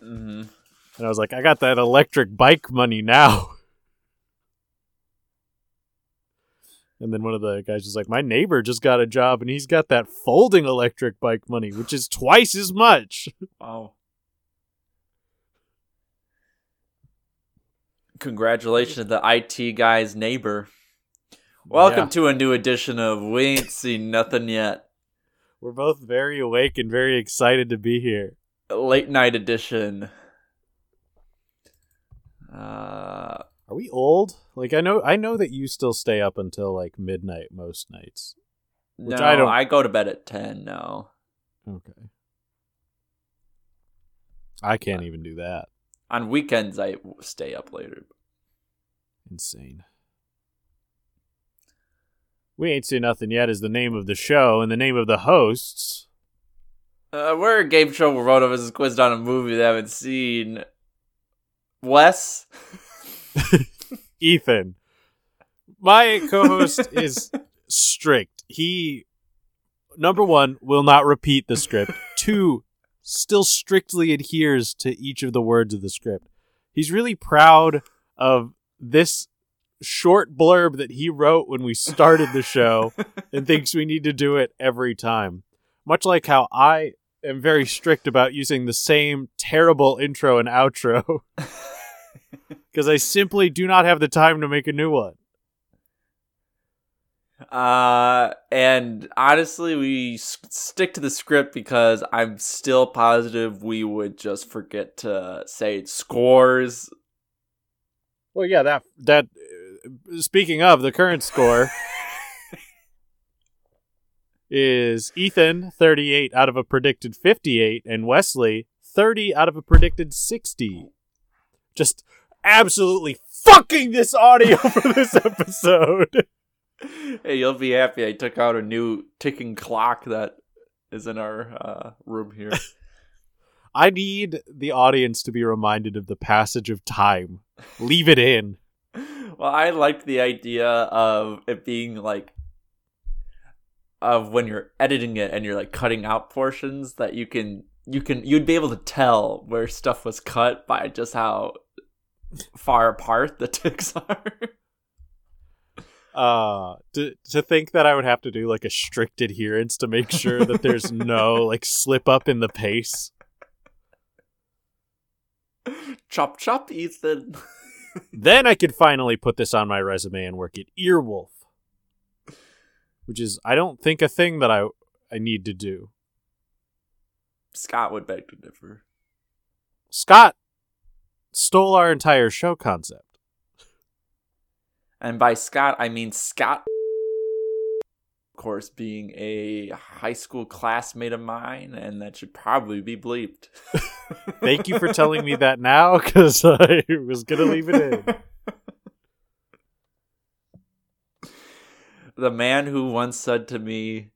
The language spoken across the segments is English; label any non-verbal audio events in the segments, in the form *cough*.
hmm And I was like, I got that electric bike money now. *laughs* And then one of the guys was like, My neighbor just got a job and he's got that folding electric bike money, which is twice as much. *laughs* Wow. Congratulations to the IT guy's neighbor. Welcome Yeah. to a new edition of We Ain't Seen Nothing Yet. We're both very awake and very excited to be here. Late night edition. Uh, Are we old? Like I know I know that you still stay up until like midnight most nights. no, I don't- I go to bed at 10 No. Okay. I can't even do that. On weekends, I stay up later. Insane. We ain't seen nothing yet is the name of the show and the name of the hosts. Uh, we're a game show where one of us is quizzed on a movie they haven't seen. Wes? *laughs* Ethan. My co-host is strict. He number 1 will not repeat the script. 2 still strictly adheres to each of the words of the script. He's really proud of this short blurb that he wrote when we started the show and thinks we need to do it every time. Much like how I am very strict about using the same terrible intro and outro *laughs* *laughs* because I simply do not have the time to make a new one. Uh, and honestly, we s- stick to the script because I'm still positive we would just forget to say scores. Well, yeah, that that uh, speaking of the current score *laughs* is Ethan 38 out of a predicted 58 and Wesley 30 out of a predicted 60. Just absolutely fucking this audio for this *laughs* episode. Hey, you'll be happy I took out a new ticking clock that is in our uh, room here. *laughs* I need the audience to be reminded of the passage of time. Leave it in. *laughs* well, I liked the idea of it being like of when you're editing it and you're like cutting out portions that you can you can you'd be able to tell where stuff was cut by just how far apart the *laughs* ticks are. uh to to think that I would have to do like a strict adherence to make sure that there's *laughs* no like slip up in the pace. chop chop, Ethan. *laughs* Then I could finally put this on my resume and work at Earwolf. Which is I don't think a thing that I I need to do. Scott would beg to differ. Scott stole our entire show concept. And by Scott, I mean Scott, of course, being a high school classmate of mine, and that should probably be bleeped. *laughs* Thank you for telling me that now cuz I was going to leave it in. *laughs* the man who once said to me,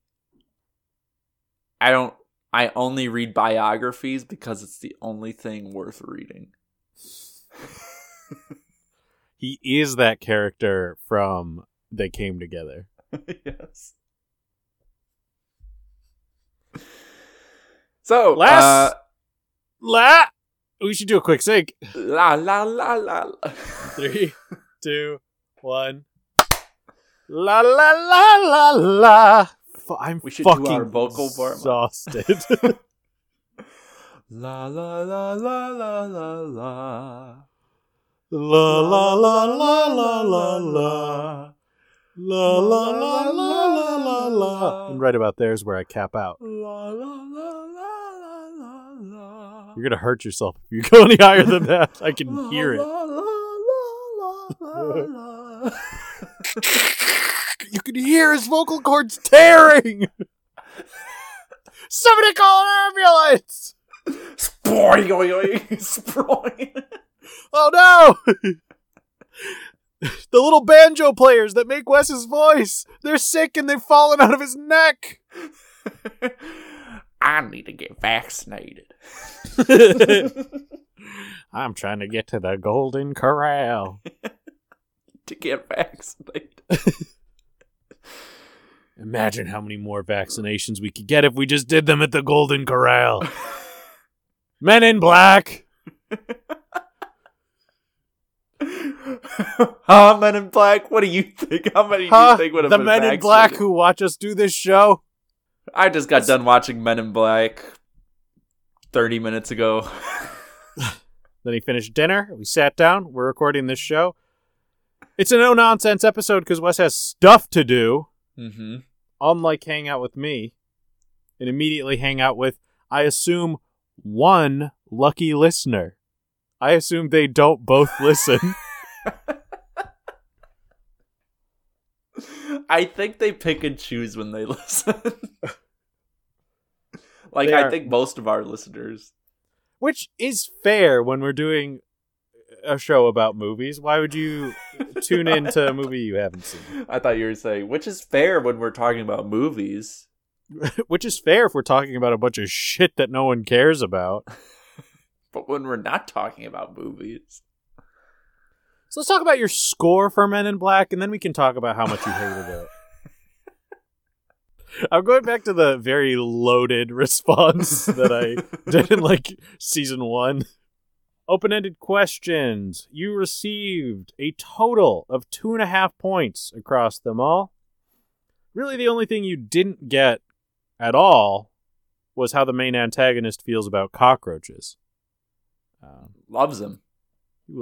I don't, I only read biographies because it's the only thing worth reading. *laughs* He is that character from They Came Together. *laughs* yes. So, Last- uh, La! We should do a quick sync. la la la la. la. *laughs* Three, two, one. La la la la la. I'm We should do fucking our vocal warm-up. exhausted. La la la la la la la. la la la la la la la. La la la la la la la. And right about there is where I cap out. La la la la la la la. You're gonna hurt yourself if you go any higher than that. I can hear it. La, la, la, la, la, la. You can hear his vocal cords tearing. Somebody call an ambulance! Spoing, oing, oing, *laughs* spoing. Oh no! The little banjo players that make Wes's voice. They're sick and they've fallen out of his neck. *laughs* I need to get vaccinated. *laughs* I'm trying to get to the Golden Corral. to get vaccinated. Imagine how many more vaccinations we could get if we just did them at the Golden Corral. Men in Black. *laughs* huh, Men in Black? What do you think? How many do you think would have been? the been Men in Black who watch us do this show. I just got done watching Men in Black 30 minutes ago. *laughs* Then he finished dinner. We sat down. We're recording this show. It's a no nonsense episode because Wes has stuff to do, mm-hmm. unlike hang out with me, and immediately hang out with, I assume, one lucky listener. I assume they don't both *laughs* listen. I think they pick and choose when they *laughs* listen. *laughs* like, They I are- think most of our listeners. which is fair when we're doing a show about movies. Why would you tune into a movie you haven't seen? I thought you were saying, which is fair when we're talking about movies. *laughs* Which is fair if we're talking about a bunch of shit that no one cares about. *laughs* But when we're not talking about movies. So let's talk about your score for Men in Black, and then we can talk about how much you hated it. *laughs* I'm going back to the very loaded response that I did in like season one. Open ended questions. You received a total of two and a half points across them all. Really, the only thing you didn't get at all was how the main antagonist feels about cockroaches. Um, Loves them.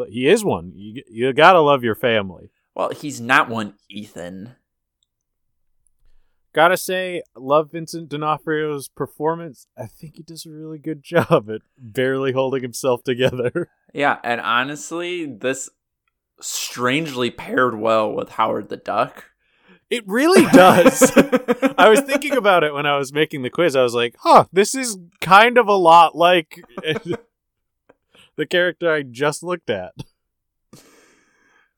he is one. You, you gotta love your family. Well, he's not one Ethan. Gotta say, love Vincent D'Onofrio's performance. I think he does a really good *laughs* job at barely holding himself together. *laughs* Yeah, and honestly, this strangely paired well with Howard the Duck. It really does. *laughs* I was thinking about it when I was making the quiz. I was like, huh, this is kind of a lot like *laughs* the character I just looked at.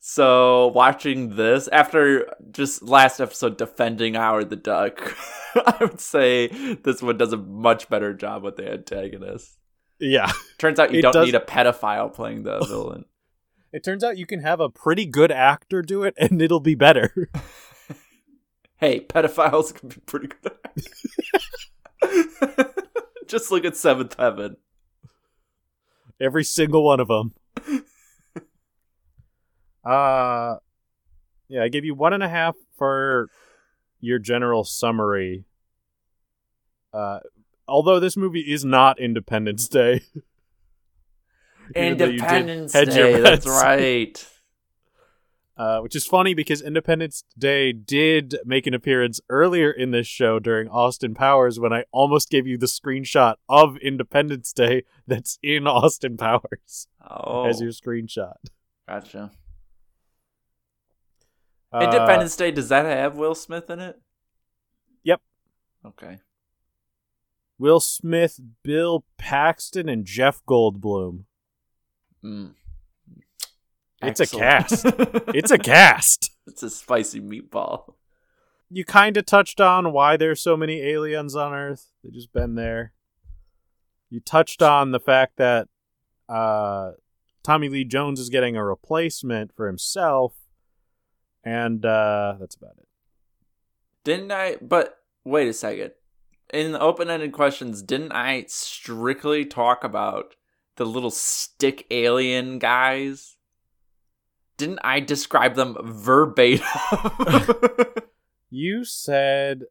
So watching this after just last episode defending Howard the Duck, *laughs* I would say this one does a much better job with the antagonist. Yeah. Turns out you It don't does- need a pedophile playing the villain. It turns out you can have a pretty good actor do it and it'll be better. Hey, pedophiles can be pretty good. *laughs* just look at Seventh Heaven. Every single one of them. *laughs* Uh, yeah, I give you one and a half for your general summary. Uh, although this movie is not Independence Day. *laughs* Even though you did Independence Day. That's right. Uh, which is funny because Independence Day did make an appearance earlier in this show during Austin Powers when I almost gave you the screenshot of Independence Day that's in Austin Powers Oh, as your screenshot. gotcha. Uh, Independence Day. Does that have Will Smith in it? Yep. Okay. Will Smith, Bill Paxton, and Jeff Goldblum. Mm. It's a cast. *laughs* It's a cast. it's a spicy meatball. You kind of touched on why there's so many aliens on Earth. They just been there. You touched on the fact that uh, Tommy Lee Jones is getting a replacement for himself, and uh, that's about it. Didn't I? But wait a second. In the open-ended questions, didn't I strictly talk about the little stick alien guys? Didn't I describe them verbatim? *laughs* You said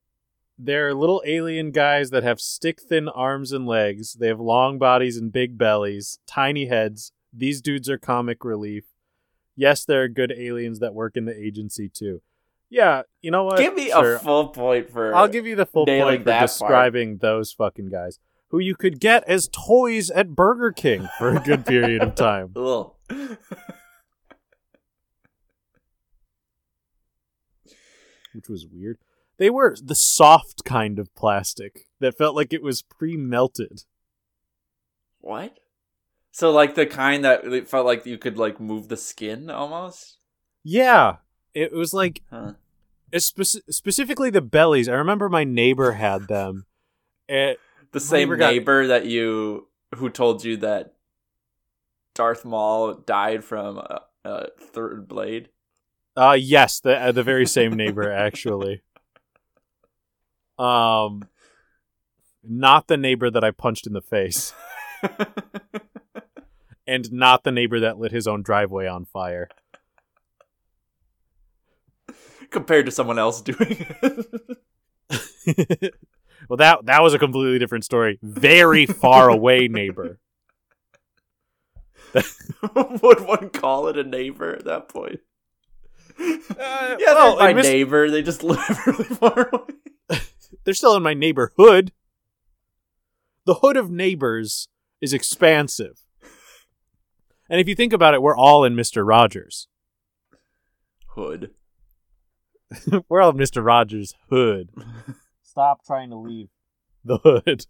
they're little alien guys that have stick thin arms and legs. They have long bodies and big bellies, tiny heads. These dudes are comic relief. Yes, there are good aliens that work in the agency too. Yeah, you know what? Give me Sure. a full point for. I'll give you the full point for that part. describing those fucking guys who you could get as toys at Burger King for a good period of *laughs* time. Which was weird. They were the soft kind of plastic that felt like it was pre-melted. what? So like the kind that it felt like you could like move the skin almost. Yeah, it was like Huh. it's speci- specifically the bellies. I remember my neighbor had them. *laughs* It, The same got- neighbor that you who told you that Darth Maul died from a, a third blade. Uh yes, the uh, the very same neighbor *laughs* actually. Um, not the neighbor that I punched in the face, *laughs* and not the neighbor that lit his own driveway on fire. Compared to someone else doing it. *laughs* well, that that was a completely different story. Very far away neighbor. Would one call it a neighbor at that point? Uh, *laughs* yeah, well, they're my Mis- neighbor. They just *laughs* live really far away. *laughs* they're still in my neighborhood. The hood of neighbors is expansive. And if you think about it, we're all in Mr. Rogers. Hood. we're all in Mr. Rogers' hood. Stop trying to leave the hood.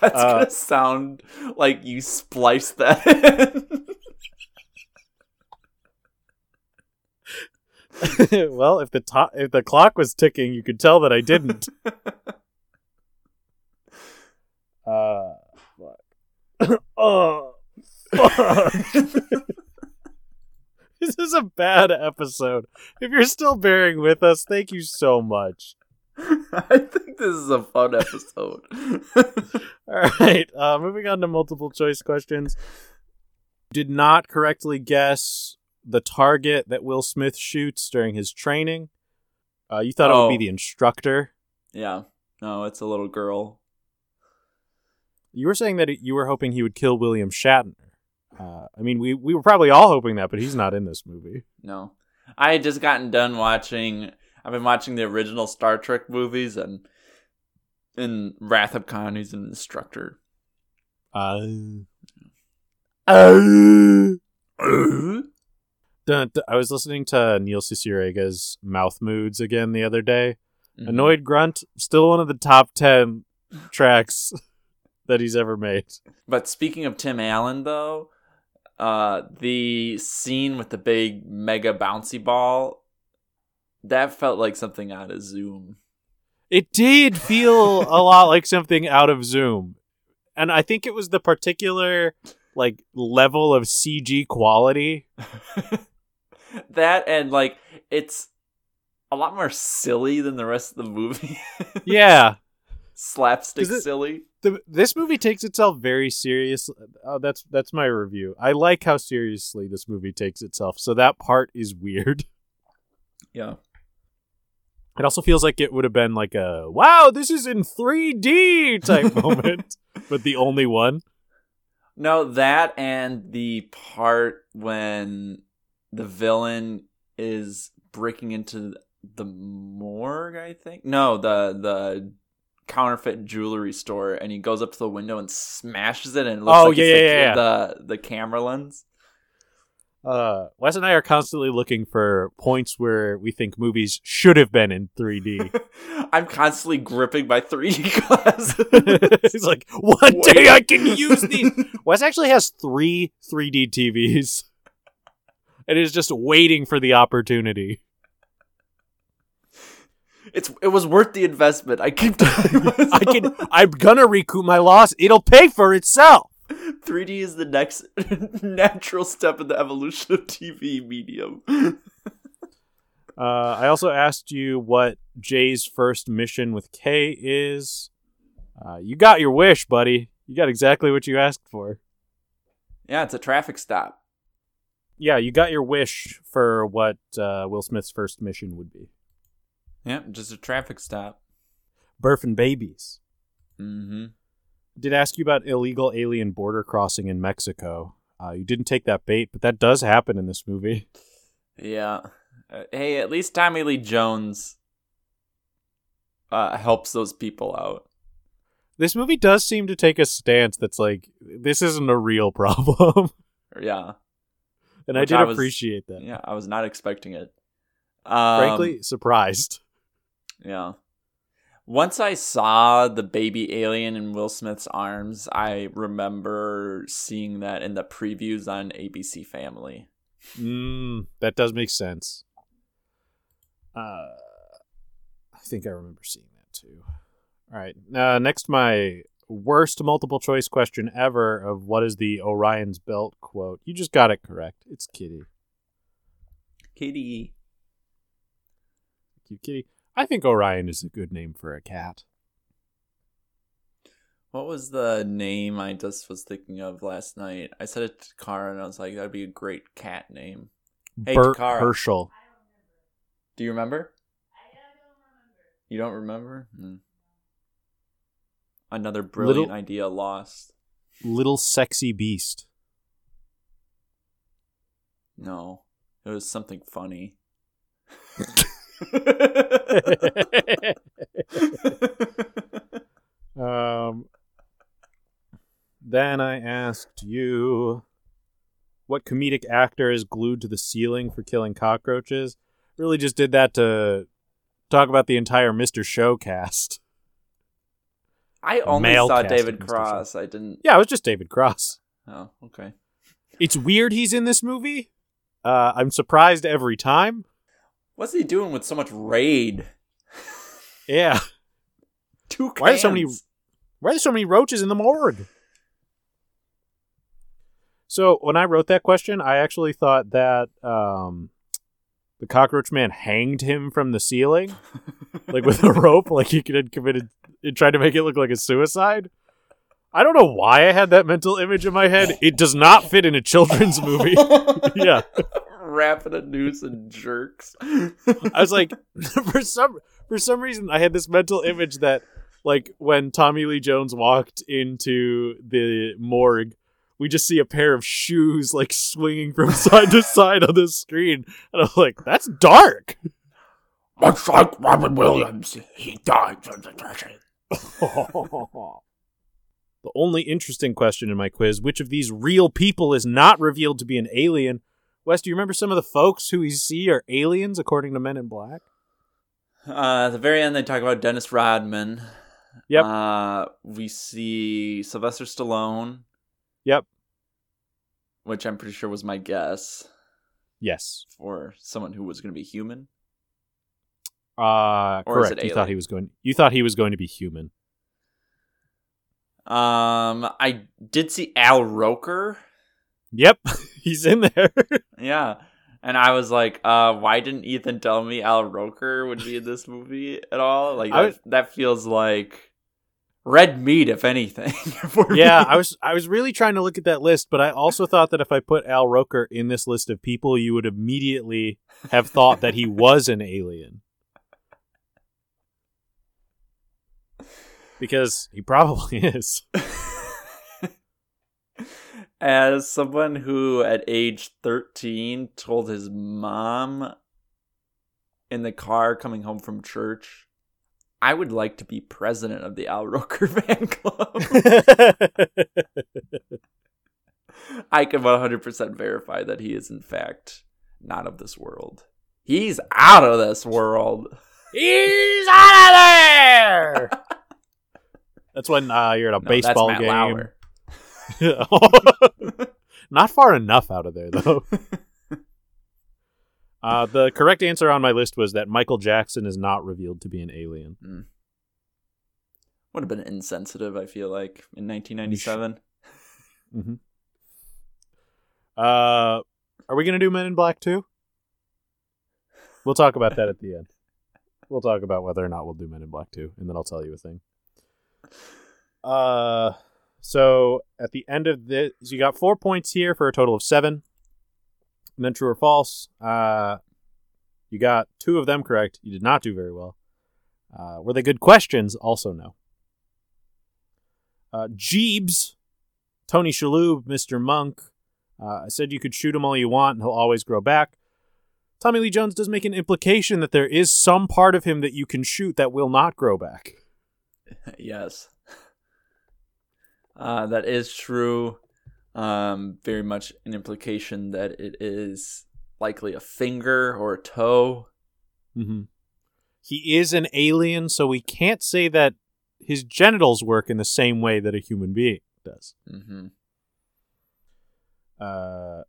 That's Uh, gonna sound like you spliced that in. *laughs* well, if the to- if the clock was ticking, you could tell that I didn't. *laughs* Uh, fuck. oh, *laughs* fuck. this is a bad episode. If you're still bearing with us, thank you so much. I think this is a fun episode. All right, uh, moving on to multiple choice questions. Did not correctly guess the target that Will Smith shoots during his training. Uh, you thought it would Oh. be the instructor. yeah. No, it's a little girl. You were saying that you were hoping he would kill William Shatner. Uh, I mean, we we were probably all hoping that, but he's not in this movie. No. I had just gotten done watching I've been watching the original Star Trek movies and in Wrath of Khan he's an instructor. Uh, uh, dun, dun. I was listening to Neil Cicerega's Mouth Moods again the other day. Mhm. Annoyed Grunt, still one of the top 10 tracks *laughs* that he's ever made. But speaking of Tim Allen, though, uh, the scene with the big mega bouncy ball, that felt like something out of Zoom. It did feel a lot like something out of Zoom. And I think it was the particular like level of CG quality. *laughs* *laughs* that and like it's a lot more silly than the rest of the movie. *laughs* Yeah. Slapstick it- silly. The, this movie takes itself very seriously. Oh, uh, that's that's my review. I like how seriously this movie takes itself. So that part is weird. *laughs* Yeah. It also feels like it would have been like a wow, this is in 3D type moment, but the only one. No, that and the part when the villain is breaking into the morgue, I think. No, the the counterfeit jewelry store and he goes up to the window and smashes it and it looks Oh, like yeah, yeah, yeah, the the camera lens. Uh, Wes and I are constantly looking for points where we think movies should have been in 3D. *laughs* I'm constantly gripping my 3D *laughs* glasses. *laughs* He's like, one Wait. day I can use these. Wes actually has three 3D TVs, and is just waiting for the opportunity. it's it was worth the investment. I keep telling. *laughs* I can. I'm gonna recoup my loss. It'll pay for itself. 3D is the next *laughs* natural step in the evolution of TV medium. *laughs* Uh, I also asked you what Jay's first mission with K is. Uh, you got your wish, buddy. You got exactly what you asked for. Yeah, it's a traffic stop. Yeah, you got your wish for what uh, Will Smith's first mission would be. Yeah, just a traffic stop. Birth babies. Mm-hmm. Did ask you about illegal alien border crossing in Mexico. Uh, you didn't take that bait, but that does happen in this movie. Yeah. Uh, hey, at least Tommy Lee Jones uh, helps those people out. This movie does seem to take a stance that's like, this isn't a real *laughs* problem. Yeah. And I did I was- appreciate that. Yeah, I was not expecting it. Um, Frankly, surprised. Yeah. Once I saw the baby alien in Will Smith's arms, I remember seeing that in the previews on ABC Family. Mm, that does make sense. Uh, I think I remember seeing that too. All right. Uh, next, my worst multiple choice question ever of what is the Orion's belt quote. You just got it correct. It's Kitty. Kitty. Cute Kitty. I think Orion is a good name for a cat. What was the name I just was thinking of last night? I said it to Kara and I was like, that'd be a great cat name. Hey, Bert Takara. Herschel. Do you remember? You don't remember? Hmm. Another brilliant Little- idea lost. Little sexy beast. No, it was something funny. *laughs* um, then I asked you what comedic actor is glued to the ceiling for killing cockroaches. Really just did that to talk about the entire Mr. Show cast. I only Male saw David. Cross. I didn't. Yeah, it was just David Cross. Oh, okay. It's weird he's in this movie. Uh, I'm surprised every time. What's he doing with so much raid? Yeah. *laughs* Two Why are so many- Why are there so many roaches in the morgue? So when I wrote that question, I actually thought that um, the cockroach man hanged him from the ceiling, like with a rope, like he could have committed, it tried to make it look like a suicide. I don't know why I had that mental image in my head. It does not fit in a children's movie. *laughs* yeah, Wrapping a noose and jerks. I was like, *laughs* for some for some reason, I had this mental image that, like, when Tommy Lee Jones walked into the morgue, we just see a pair of shoes like swinging from *laughs* side to side on the screen, and I'm like, that's dark. Much like Robin Williams, he died from depression. *laughs* the only interesting question in my quiz: which of these real people is not revealed to be an alien? Wes, do you remember some of the folks who we see are aliens according to Men in Black? Uh, at the very end, they talk about Dennis Rodman. Yep. Uh, we see Sylvester Stallone, Yep. Which I'm pretty sure was my guess Yes. for someone who was going to be human. Uh, Or correct. You thought he was going. You thought he was going to be human. Um, I did see Al Roker. Yep, *laughs* he's in there. *laughs* Yeah. And I was like, uh, why didn't Ethan tell me Al Roker would be in this movie at all? Like that, was- that feels like red meat, if anything. *laughs* yeah, me. I was I was really trying to look at that list, but I also thought that if I put Al Roker in this list of people, you would immediately have thought that he was an alien. Because he probably *laughs* is. As someone who at age 13 told his mom in the car coming home from church, I would like to be president of the Al Roker *laughs* fan club. *laughs* I can 100% verify that he is, in fact, not of this world. He's out of this world. He's out of there. *laughs* That's when uh, you're at a No, baseball game. Not far enough out of there, though. Uh, the correct answer on my list was that Michael Jackson is not revealed to be an alien. Would have been insensitive, I feel like, in 1997. *laughs* Mm-hmm. Uh, are we gonna do Men in Black too? We'll talk about that at the end. We'll talk about whether or not we'll do Men in Black too, and then I'll tell you a thing. Uh, so at the end of this, you got four points here for a total of seven. And then true or false. Uh, you got two of them correct. You did not do very well. Uh, were they good questions? Also, no. Uh, Jeebs, Tony Shalhoub, Mr. Monk. Uh, I said you could shoot him all you want and he'll always grow back. Tommy Lee Jones does make an implication that there is some part of him that you can shoot that will not grow back. *laughs* yes. Uh, that is true. Um, very much an implication that it is likely a finger or a toe. Mm-hmm. he is an alien, so we can't say that his genitals work in the same way that a human being does. Mm-hmm. Uh,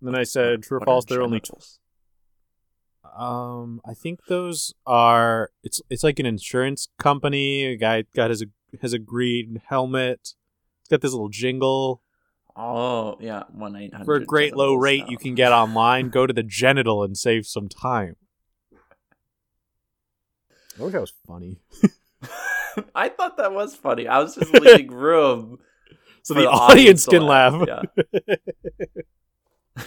then I said true or false. They're only genitals? Um, I think those are it's it's like an insurance company. A guy got his has a green helmet. It's got this little jingle Oh yeah, one eight hundred for a great low rate. You can get online. Go to the genital and save some time. I wish that was funny. *laughs* I thought that was funny. I was just *laughs* leaving room So for the audience to can laugh. Yeah. *laughs*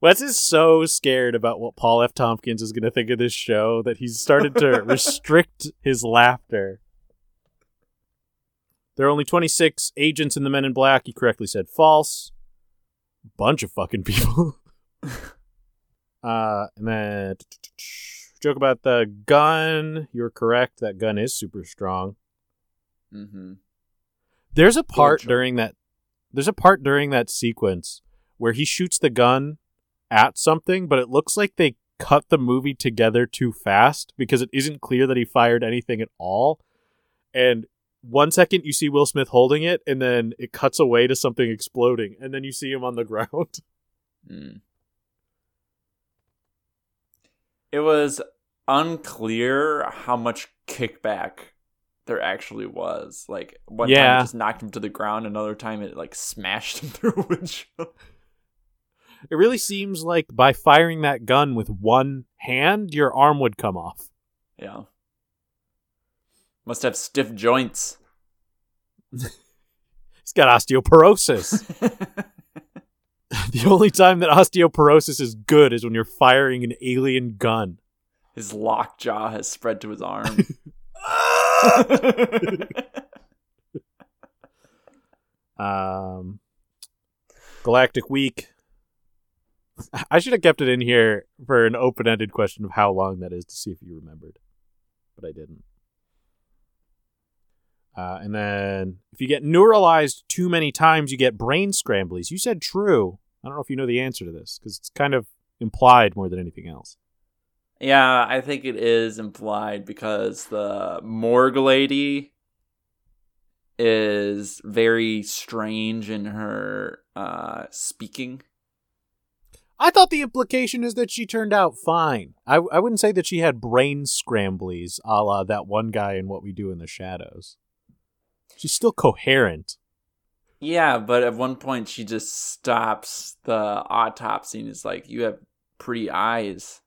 Wes is so scared about what Paul F. Tompkins is going to think of this show that he's started to restrict his laughter. There are only 26 agents in the Men in Black. You correctly said false. Bunch of fucking *laughs* people. uh, and then joke about the gun. You're correct. That gun is super strong. Mm-hmm. There's a part during that. There's a part during that sequence where he shoots the gun at something, but it looks like they cut the movie together too fast because it isn't clear that he fired anything at all. And one second you see Will Smith holding it, and then it cuts away to something exploding, and then you see him on the *laughs* ground. Mm. It was unclear how much kickback there actually was. Like one time Yeah. it just knocked him to the ground, another time it like smashed him *laughs* through a windshield. It really seems like by firing that gun with one hand, your arm would come off. Yeah. Must have stiff joints. *laughs* He's got osteoporosis. *laughs* *laughs* the only time that osteoporosis is good is when you're firing an alien gun. his lockjaw has spread to his arm. Um, Galactic Week. I should have kept it in here for an open-ended question of how long that is to see if you remembered, but I didn't. Uh, and then, if you get neuralized too many times, you get brain scramblies. You said true. I don't know if you know the answer to this because it's kind of implied more than anything else. yeah, I think it is implied because the morgue lady is very strange in her uh, speaking. I thought the implication is that she turned out fine. I, I wouldn't say that she had brain scramblies a la that one guy in What We Do in the Shadows. She's still coherent. Yeah, but at one point she just stops the autopsy and is like, "You have pretty eyes."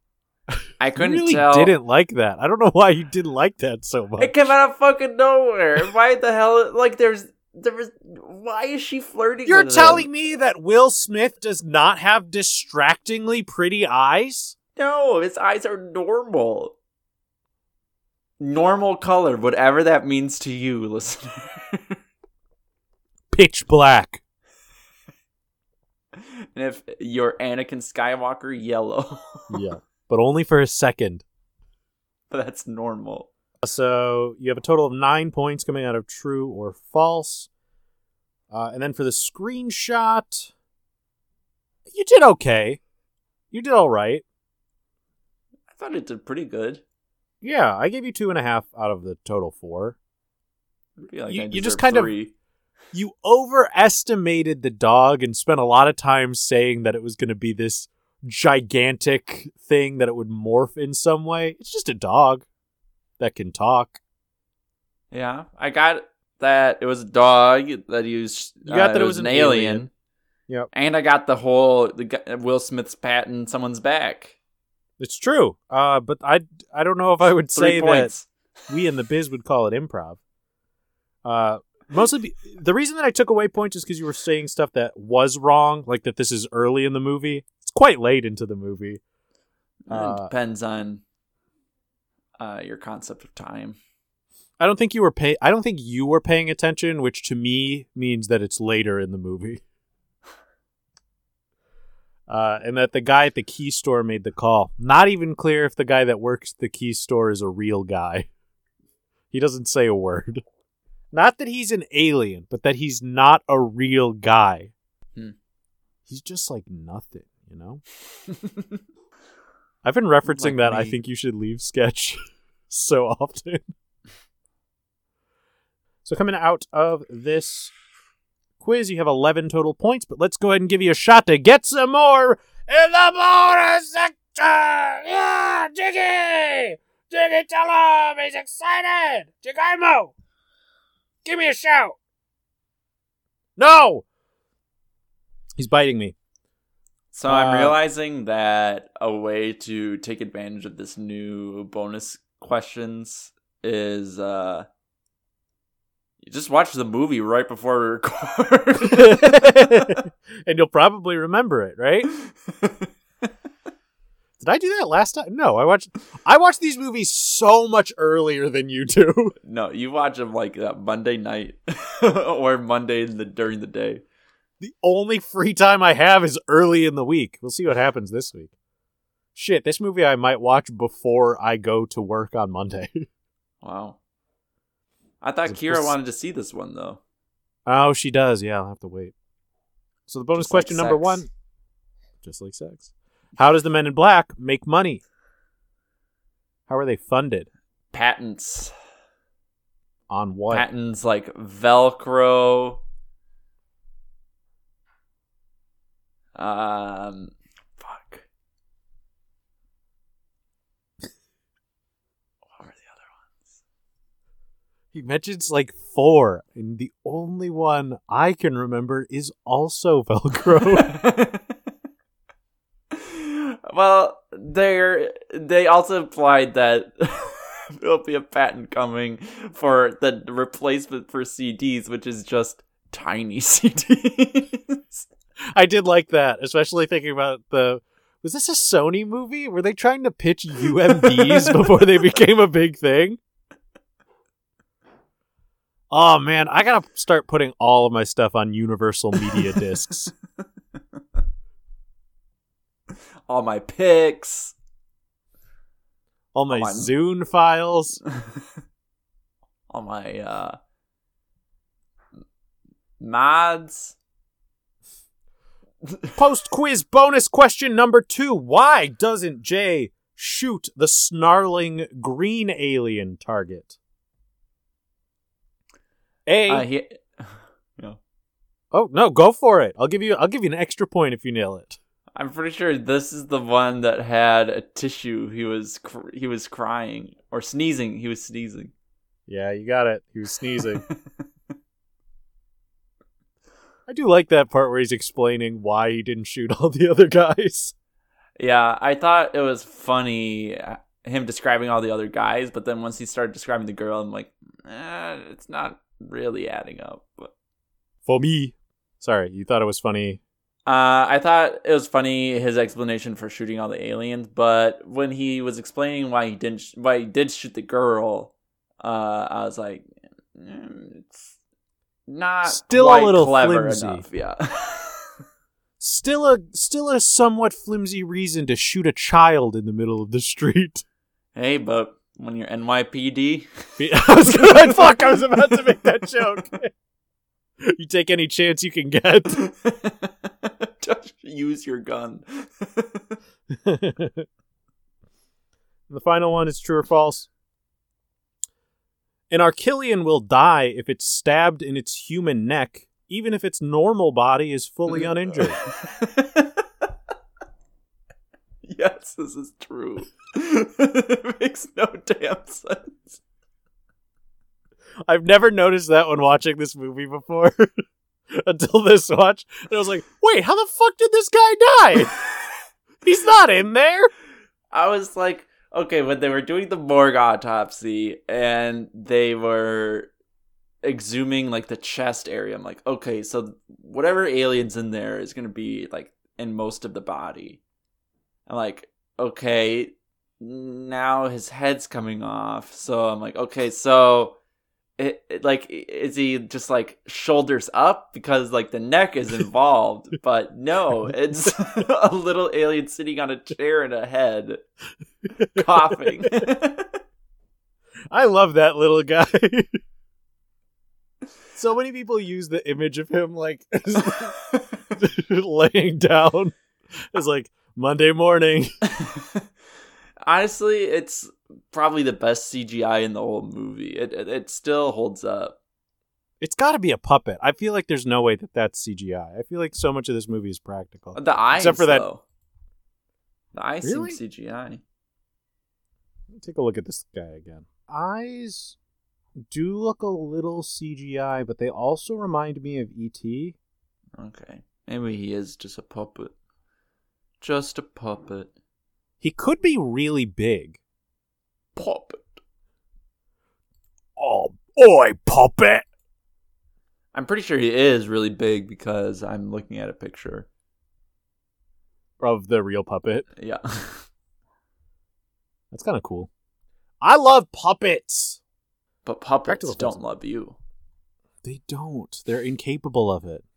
I couldn't really tell. didn't like that. I don't know why you didn't like that so much. It came out of fucking nowhere. Why the hell? Like, there's there was. Why is she flirting? You're telling him? me that Will Smith does not have distractingly pretty eyes? No, his eyes are normal. Normal color, whatever that means to you, *laughs* listener. Pitch black. *laughs* and if you're Anakin Skywalker, yellow. *laughs* yeah. But only for a second. but that's normal. So you have a total of nine points coming out of true or false. Uh, and then for the screenshot, you did okay. You did all right. I thought it did pretty good. Yeah, I gave you two and a half out of the total four. Like You- you just kind of- You overestimated the dog and spent a lot of time saying that it was going to be this gigantic thing that it would morph in some way. It's just a dog that can talk. Yeah, I got that it was a dog that he was. You got uh, that it was an alien. Yep. And I got the whole the Will Smith's patting someone's back. It's true. Uh, but I I don't know if I would say points. that we in the biz would call it improv. Uh, mostly be, the reason that I took away points is because you were saying stuff that was wrong, like that this is early in the movie. It's quite late into the movie. it uh, depends on uh, your concept of time. I don't think you were pay. I don't think you were paying attention, which to me means that it's later in the movie. Uh, and that the guy at the key store made the call. Not even clear if the guy that works at the key store is a real guy. He doesn't say a word. Not that he's an alien, but that he's not a real guy. Hmm. He's just like nothing, you know? I've been *laughs* referencing Like that I think you should leave sketch *laughs* so often. *laughs* So coming out of this quiz, you have 11 total points, but let's go ahead and give you a shot to get some more in the bonus section. Yeah, Jiggy! Jiggy, tell him he's excited. Jigaimo, give me a shout. No! He's biting me. So I'm Uh, realizing that a way to take advantage of this new bonus questions is uh you just watch the movie right before we record. *laughs* and you'll probably remember it, right? *laughs* Did I do that last time? No, I watched I watched these movies so much earlier than you do. no, you watch them like that Monday night *laughs* or Monday in the during the day. The only free time I have is early in the week. We'll see what happens this week. Shit, this movie I might watch before I go to work on Monday. Wow. I thought Kira supposed- wanted to see this one though. oh, she does. Yeah, I'll have to wait. So the bonus Just like question number sex. 1, just like sex. How does the Men in Black make money? How are they funded? Patents. On what? Patents like Velcro. Um, fuck. What were the other He mentions like four, and the only one I can remember is also *laughs* Velcro. *laughs* well, they're they also implied that *laughs* there'll be a patent coming for the replacement for CDs, which is just tiny CDs. I did like that, especially thinking about the. Was this a Sony movie? Were they trying to pitch UMDs before they became a big thing? Oh man, I gotta start putting all of my stuff on Universal Media *laughs* discs. *laughs* All my pics. All my Oh, I'm- Zune files. *laughs* all my uh mods. Post quiz bonus question number two. Why doesn't Jay shoot the snarling green alien target? A. Uh, he, *sighs* yeah. oh no, go for it. I'll give you. I'll give you an extra point if you nail it. I'm pretty sure this is the one that had a tissue. He was cr- he was crying or sneezing. He was sneezing. Yeah, you got it. He was sneezing. *laughs* *laughs* I do like that part where he's explaining why he didn't shoot all the other guys. yeah, I thought it was funny uh, him describing all the other guys, but then once he started describing the girl, I'm like, eh, it's not really adding up. For me. Sorry, you thought it was funny. Uh, I thought it was funny his explanation for shooting all the aliens, but when he was explaining why he didn't, sh- why he did shoot the girl, uh, I was like, mm, it's not Still a little clever flimsy. enough. Yeah, *laughs* Still a still a somewhat flimsy reason to shoot a child in the middle of the street. hey, but when you're NYPD, *laughs* I was gonna fuck, I was about to make that joke. *laughs* you take any chance you can get. *laughs* just use your gun. the final one is true or false. An Arquillian will die if it's stabbed in its human neck, even if its normal body is fully uninjured. *laughs* yes, this is true. *laughs* it makes no damn sense. I've never noticed that when watching this movie before *laughs* until this watch. And I was like, wait, how the fuck did this guy die? He's not in there. I was like, okay, when they were doing the morgue autopsy and they were exhuming like the chest area, I'm like, okay, so whatever alien's in there is gonna be like in most of the body. I'm like, okay, now his head's coming off, so I'm like, okay, so. It, it, like is he just like shoulders up because like the neck is *laughs* involved but no it's *laughs* a little alien sitting on a chair and a head *laughs* coughing I love that little guy. so many people use the image of him like laying down. It's like Monday morning. *laughs* honestly it's probably the best CGI in the whole movie. It it, it still holds up. It's got to be a puppet. I feel like there's no way that that's CGI. I feel like so much of this movie is practical. The eyes, Except for that- though. The eyes Really? seem CGI. Let me take a look at this guy again. Eyes do look a little CGI, but they also remind me of ET. Okay, maybe he is just a puppet. Just a puppet. He could be really big. Puppet. Oh, oi, puppet! I'm pretty sure he is really big because I'm looking at a picture. Of the real puppet. Yeah. *laughs* That's kind of cool. I love puppets. but puppets Practical don't love you. They don't. They're incapable of it. *laughs*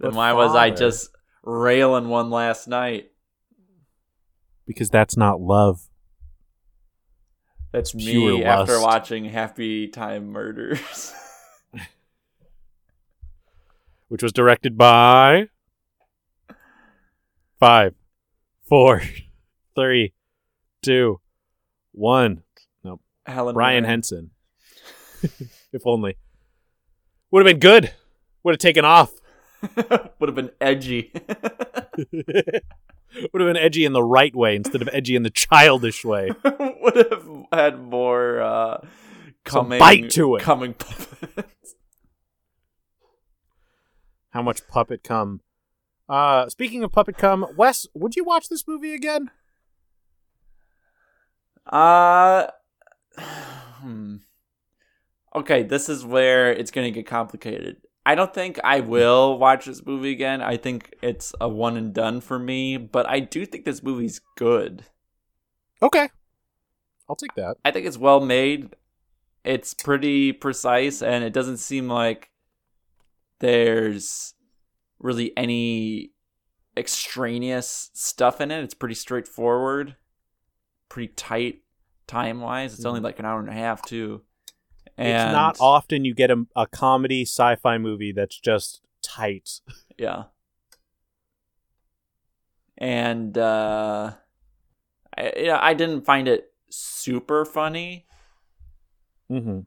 Then why was I just railing one last night? Because that's not love. That's Pure me after watching Happy Time Murders. *laughs* Which was directed by. Five, four, *laughs* three, two, one. Helen Brian Mirren. Henson. *laughs* if only. Would have been good. Would have taken off. *laughs* would have been edgy. *laughs* Would have been edgy in the right way instead of edgy in the childish way. *laughs* would have had more uh, Some coming bite to it. Coming puppets. How much puppet cum? Uh, speaking of puppet cum, Wes, would you watch this movie again? Uh, *sighs* hmm. Okay, this is where it's going to get complicated. I don't think I will watch this movie again. I think it's a one and done for me, but I do think this movie's good. Okay, I'll take that. I think it's well made. It's pretty precise, and it doesn't seem like there's really any extraneous stuff in it. It's pretty straightforward, pretty tight time wise. It's only mm-hmm. like an hour and a half, too. And It's not often you get a, a comedy sci-fi movie that's just tight. Yeah. And uh I yeah, I didn't find it super funny. Mm-hmm.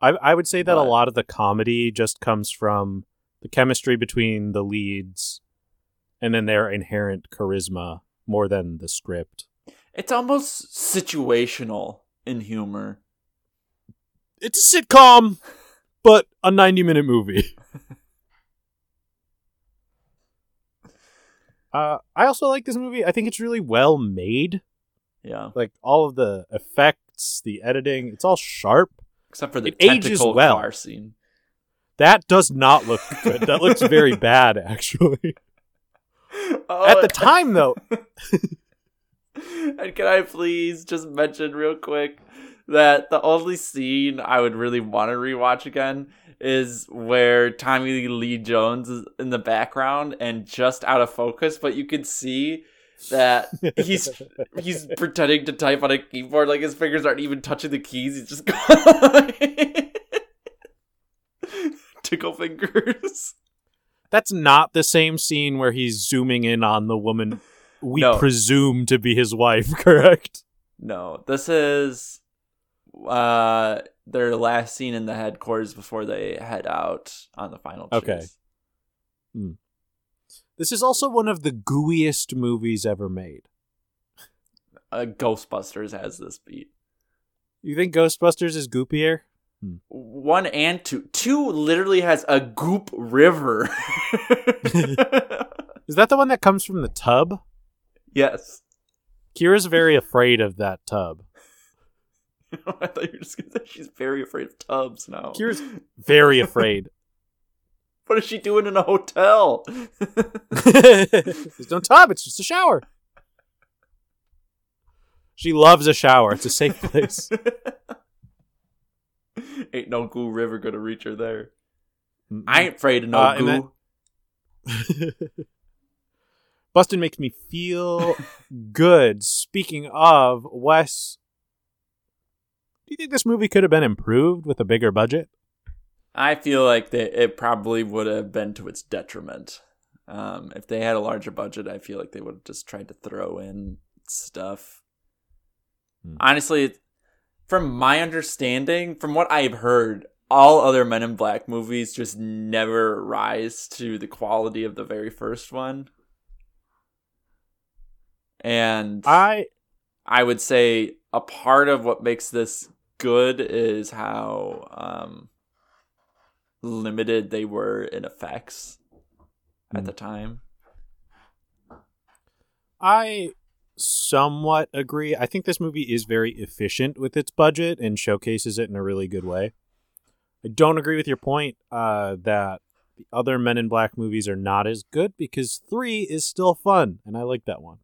I I would say that a lot of the comedy just comes from the chemistry between the leads, and then their inherent charisma more than the script. It's almost situational in humor. It's a sitcom, but a ninety-minute movie. *laughs* uh, I also like this movie. I think it's really well made. Yeah. Like all of the effects, the editing, it's all sharp. Except for the It ages well. car scene. That does not look *laughs* good. that looks very bad, actually. Oh, At the time, though, *laughs* and can I please just mention real quick that the only scene I would really want to rewatch again is where Tommy Lee Jones is in the background and just out of focus, but you can see that *laughs* he's he's pretending to type on a keyboard like his fingers aren't even touching the keys. He's just going *laughs* tickle fingers. that's not the same scene where he's zooming in on the woman we No. presume to be his wife, *laughs* correct? No, this is uh their last scene in the headquarters before they head out on the final chase. Okay. This is also one of the gooeyest movies ever made. Uh, Ghostbusters has this beat. You think Ghostbusters is goopier? One and two. Two literally has a goop river. *laughs* Is that the one that comes from the tub? yes. Kira's very afraid of that tub. *laughs* I thought you were just gonna say she's very afraid of tubs now. Kira's very afraid. *laughs* What is she doing in a hotel? *laughs* There's no tub, it's just a shower. She loves a shower. It's a safe place. Ain't no goo river gonna reach her there. I ain't afraid of no Uh, goo. that- Bustin makes me feel good. Speaking of Wes, do you think this movie could have been improved with a bigger budget? I feel like that it probably would have been to its detriment. Um, if they had a larger budget, I feel like they would have just tried to throw in stuff. Hmm. Honestly, from my understanding, from what I've heard, all other Men in Black movies just never rise to the quality of the very first one. And I I would say a part of what makes this good is how um, limited they were in effects at Mm. the time. I somewhat agree. I think this movie is very efficient with its budget and showcases it in a really good way. I don't agree with your point uh, that the other Men in Black movies are not as good because three is still fun, and I like that one.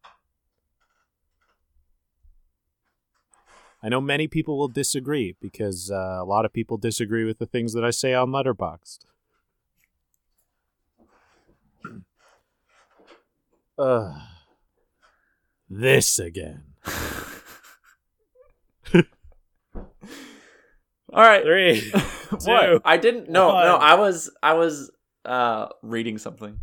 I know many people will disagree because uh, a lot of people disagree with the things that I say on Letterboxd. Uh, this again. *laughs* All right. Three. *laughs* what? two, I didn't. No, no. I was. I was uh reading something.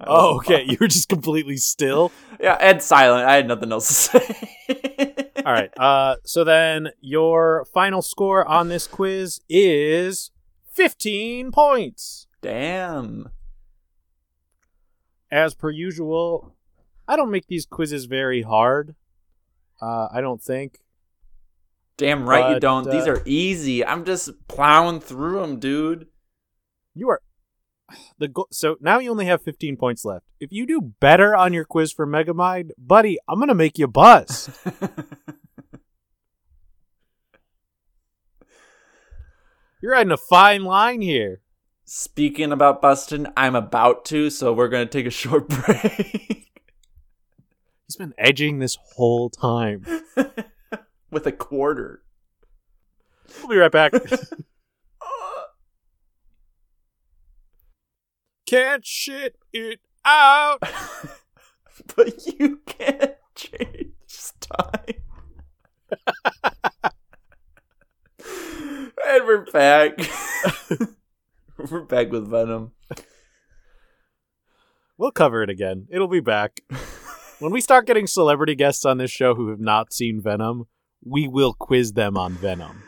Oh, okay. You were just completely still. *laughs* Yeah, and silent. I had nothing else to say. All right. Uh, so then your final score on this quiz is 15 points. Damn. As per usual, I don't make these quizzes very hard. Uh, I don't think. Damn right you don't. These uh, are easy. I'm just plowing through them, dude. You are *sighs* the go- so now you only have 15 points left. If you do better on your quiz for Megamind, buddy, I'm gonna make you bust. *laughs* You're riding a fine line here. Speaking about busting, I'm about to, so we're gonna take a short *laughs* break He's been edging this whole time. *laughs* with a quarter. We'll be right back. Can't shit it out. *laughs* but you can't change time. and we're back. *laughs* we're back with Venom. We'll cover it again. It'll be back. When we start getting celebrity guests on this show who have not seen Venom, we will quiz them on Venom.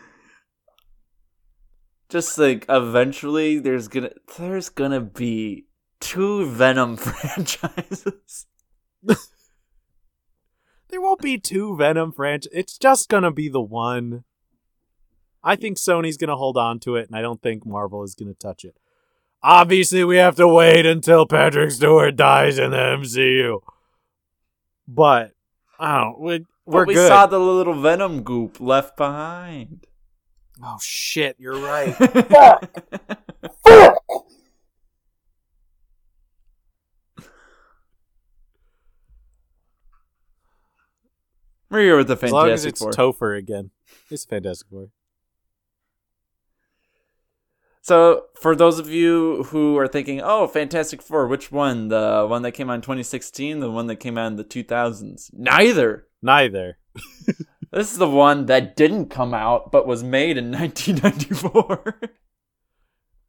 Just like eventually there's gonna there's gonna be two Venom *laughs* franchises. There won't be two Venom franchise. It's just gonna be the one. I think Sony's gonna hold on to it, and I don't think Marvel is gonna touch it. Obviously, we have to wait until Patrick Stewart dies in the MCU. But I don't. We, we're but we good. saw the little Venom goop left behind. Oh shit! You're right. *laughs* We're here with the as long as Fantastic it's Four. Topher again, it's Fantastic Four. So, for those of you who are thinking, "Oh, Fantastic Four, which one? The one that came out in 2016, the one that came out in the 2000s?" Neither. Neither. *laughs* This is the one that didn't come out but was made in *laughs* 1994. I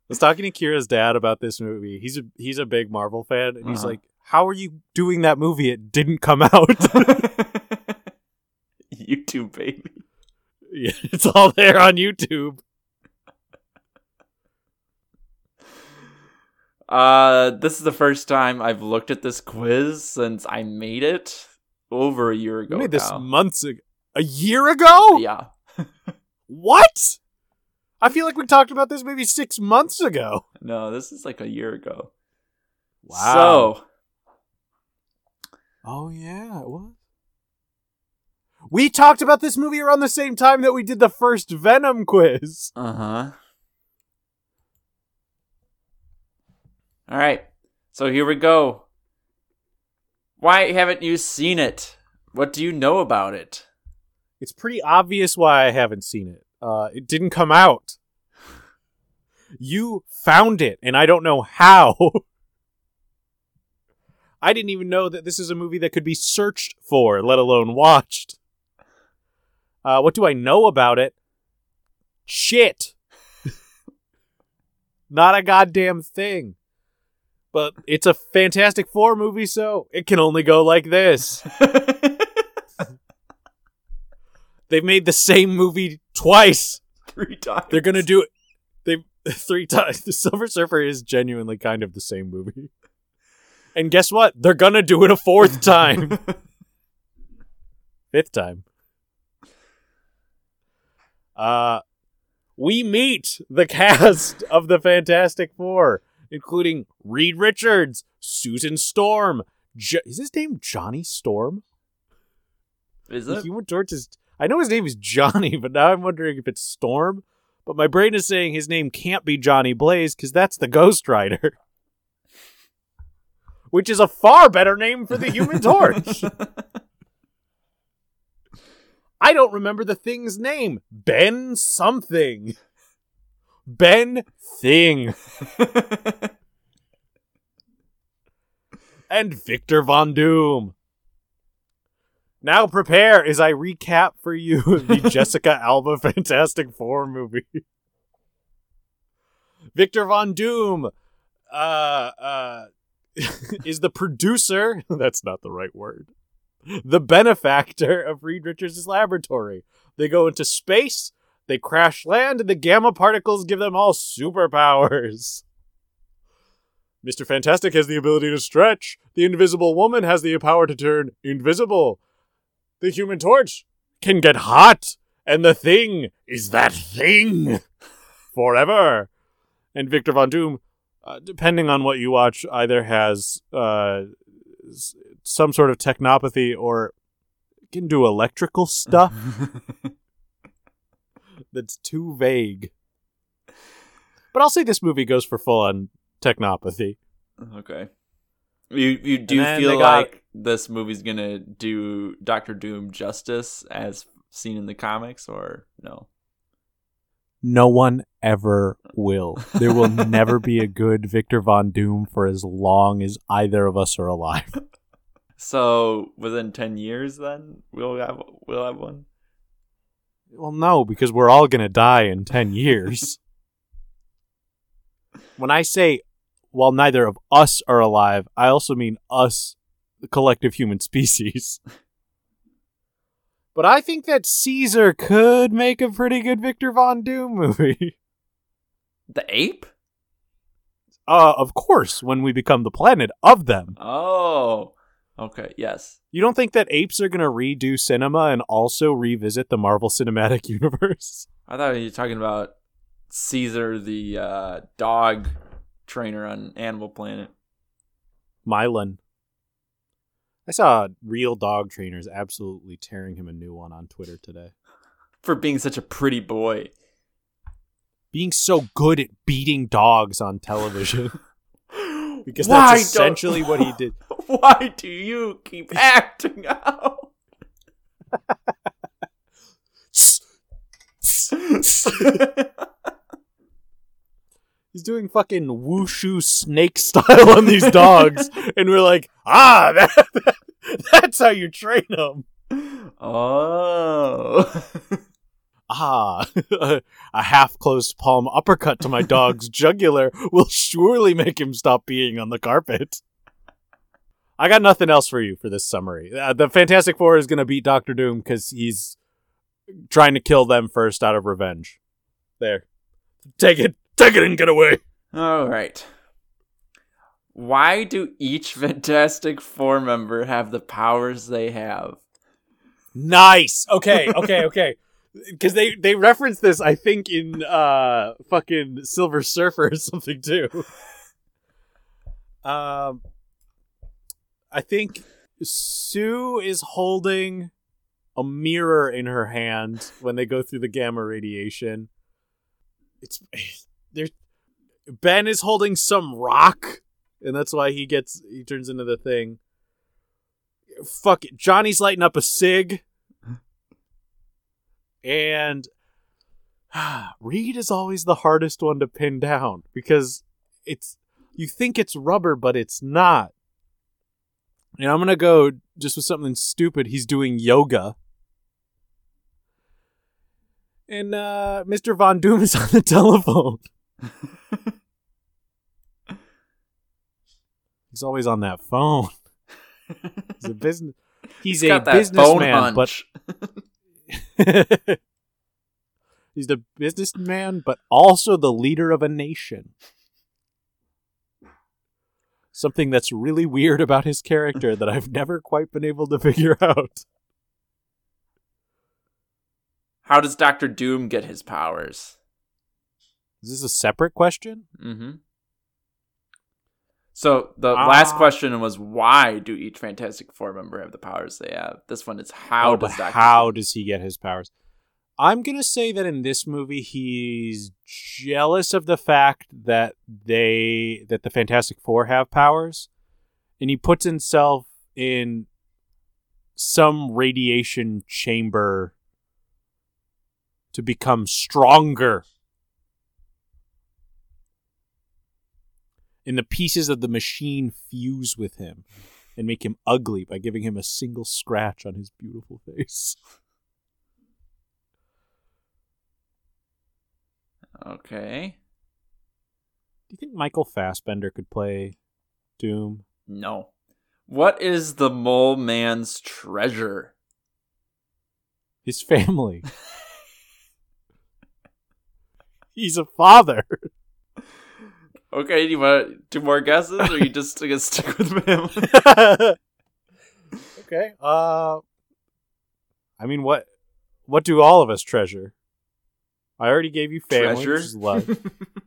was talking to Kira's dad about this movie. He's a he's a big Marvel fan, and he's Uh-huh. like, "How are you doing that movie? It didn't come out." *laughs* YouTube baby. yeah, *laughs* it's all there on YouTube. Uh, this is the first time I've looked at this quiz since I made it over a year ago. made this now. months ago. A year ago? Yeah. *laughs* What? I feel like we talked about this maybe six months ago. No, this is like a year ago. Wow. So, Oh yeah, it was. We talked about this movie around the same time that we did the first Venom quiz. uh huh. All right. So here we go. Why haven't you seen it? What do you know about it? It's pretty obvious why I haven't seen it. Uh, it didn't come out. You found it, and I don't know how. *laughs* I didn't even know that this is a movie that could be searched for, let alone watched. Uh, what do I know about it? Shit. *laughs* Not a goddamn thing. But it's a Fantastic Four movie, so it can only go like this. *laughs* They've made the same movie twice. Three times. They're gonna do it. They *laughs* three times. The Silver Surfer is genuinely kind of the same movie. And guess what? They're gonna do it a fourth *laughs* time, *laughs* fifth time. Uh, we meet the cast of the Fantastic Four, including Reed Richards, Susan Storm. Jo- is his name Johnny Storm? Is The it? Human Torch is. I know his name is Johnny, *laughs* but now I'm wondering if it's Storm. But my brain is saying his name can't be Johnny Blaze because that's the Ghost Rider, *laughs* which is a far better name for the Human Torch. *laughs* I don't remember the thing's name. Ben something. Ben Thing. and Victor Von Doom. Now prepare as I recap for you *laughs* the Jessica *laughs* Alba Fantastic Four movie. Victor Von Doom uh, uh, *laughs* is the producer. That's not the right word. The benefactor of Reed Richards' laboratory. They go into space, they crash land, and the gamma particles give them all superpowers. Mr. Fantastic has the ability to stretch. The Invisible Woman has the power to turn invisible. The Human Torch can get hot. And the Thing is that thing forever. And Victor Von Doom, uh, depending on what you watch, either has uh, some sort of technopathy or can do electrical stuff *laughs* that's too vague. But I'll say this movie goes for full on technopathy. okay. You you do feel they got- like this movie's gonna do Doctor Doom justice as seen in the comics, or no? No one ever will. There will *laughs* never be a good Victor Von Doom for as long as either of us are alive. *laughs* So within ten years, then we'll have we'll have one. Well, no, because we're all going to die in 10 years. *laughs* when I say, while neither of us are alive, I also mean us, the collective human *laughs* species. But I think that Caesar could make a pretty good Victor Von Doom movie. *laughs* The ape? Uh, of course, when we become the planet of them. Oh, okay. Yes. You don't think that apes are going to redo cinema and also revisit the Marvel Cinematic *laughs* Universe? I thought you were talking about Cesar, the uh, dog trainer on Animal Planet. Millan. I saw real dog trainers absolutely tearing him a new one on Twitter today. For being such a pretty boy. Being so good at beating dogs on television. *laughs* because Why that's essentially what he did. *laughs* Why do you keep *laughs* acting out? He's doing fucking wushu snake *laughs* style on these dogs. *laughs* and we're like, ah, *laughs* that, that's how you train them. oh. Ah, a half closed palm uppercut to my dog's jugular will surely make him stop peeing on the carpet. I got nothing else for you for this summary. Uh, the Fantastic Four is going to beat Doctor Doom because he's trying to kill them first out of revenge. There. Take it. Take it and get away. All right. Why do each *laughs* Fantastic Four member have the powers they have? Nice. Okay, okay, okay. *laughs* Because they they reference this, I think, in uh fucking Silver Surfer or *laughs* something too. Um, I think Sue is holding a mirror in her hand when they go through the gamma radiation. It's there. Ben is holding some rock, and that's why he gets he turns into the thing. Fuck it. Johnny's lighting up a cig. *laughs* And *sighs* Reed is always the hardest one to pin down because it's you think it's rubber, but it's not. And I'm gonna go just with something stupid. He's doing yoga. And uh Mr. Von Doom is *laughs* on the telephone. *laughs* He's always on that phone. *laughs* He's a business. He's, a got that businessman, but. *laughs* He's the businessman, but also the leader of a nation. Something that's really weird about his character that I've never quite been able to figure out. How does Doctor Doom get his powers? Is this a separate question? Mm-hmm. So the last Ah. question was why do each Fantastic Four member have the powers they have? This one is how Oh, does how does he get his powers? I'm gonna say that in this movie he's jealous of the fact that they that the Fantastic Four have powers, and he puts himself in some radiation chamber to become stronger. And the pieces of the machine fuse with him and make him ugly by giving him a single scratch on his beautiful face. *laughs* Okay. Do you think Michael Fassbender could play Doom? No. What is the mole man's treasure? His family. *laughs* He's a father. *laughs* Okay, do you want two more guesses, or you just gonna stick with family? *laughs* okay. Uh I mean what what do all of us treasure? I already gave you family, Treasure? which is love.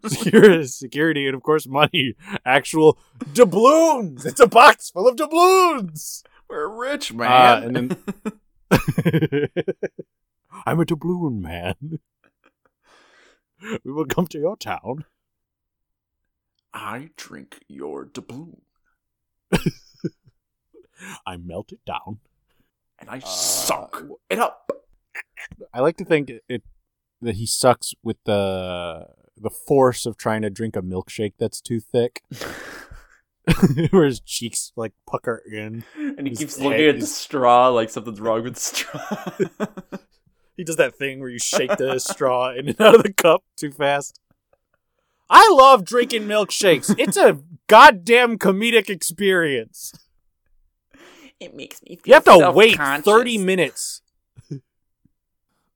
security, security, and of course money. Actual doubloons. It's a box full of doubloons. We're rich, Uh, man. and then *laughs* I'm a doubloon man. We will come to your town. I drink your doubloon, *laughs* I melt it down. and I Uh, suck it up. I like to think it that he sucks with the the force of trying to drink a milkshake that's too thick, *laughs* where his cheeks like pucker in. And he keeps looking at the straw like something's wrong with the straw. *laughs* He does that thing where you shake the straw in and out of the cup too fast. I love drinking milkshakes. It's a goddamn comedic experience. it makes me feel You have to wait 30 minutes.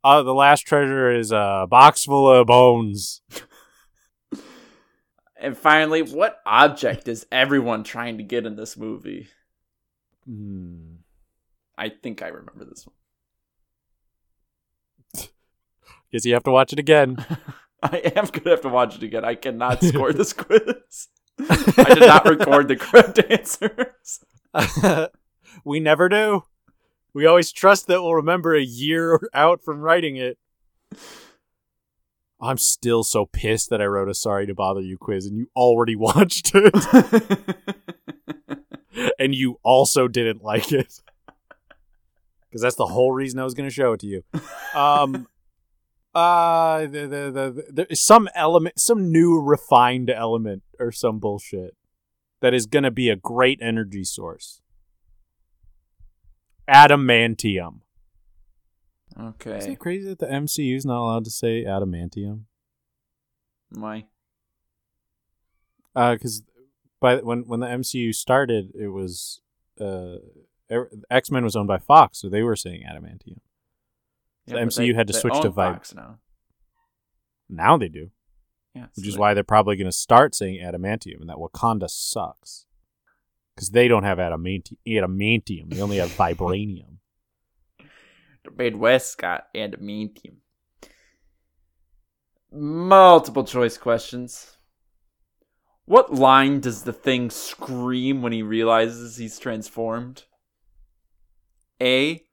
Uh, the last treasure is a box full of bones. And finally, what object is everyone trying to get in this movie? Hmm. I think I remember this one. Guess you have to watch it again. *laughs* *laughs* I am gonna have to watch it again. I cannot score this quiz. I did not record the correct *laughs* answers. *laughs* we never do. We always trust that we'll remember a year out from writing it. I'm still so pissed that I wrote a sorry to bother you quiz and you already watched it and you also didn't like it. Cuz that's the whole reason I was going to show it to you. Um uh the, the, the, there is some element some new refined element or some bullshit that is going to be a great energy source. Adamantium. Okay. Isn't it crazy that the MCU is not allowed to say adamantium? Why? Because by when when the MCU started, it was uh, X Men was owned by Fox, so they were saying adamantium. The but MCU had to switch to Vibe. Now. Now they do, Yeah, which is they- why they're probably going to start saying adamantium, and that Wakanda sucks because they don't have adamanti- adamantium; they only have *laughs* vibranium. the Midwest got adamantium. Multiple choice questions. What line does the thing scream when he realizes he's transformed? A.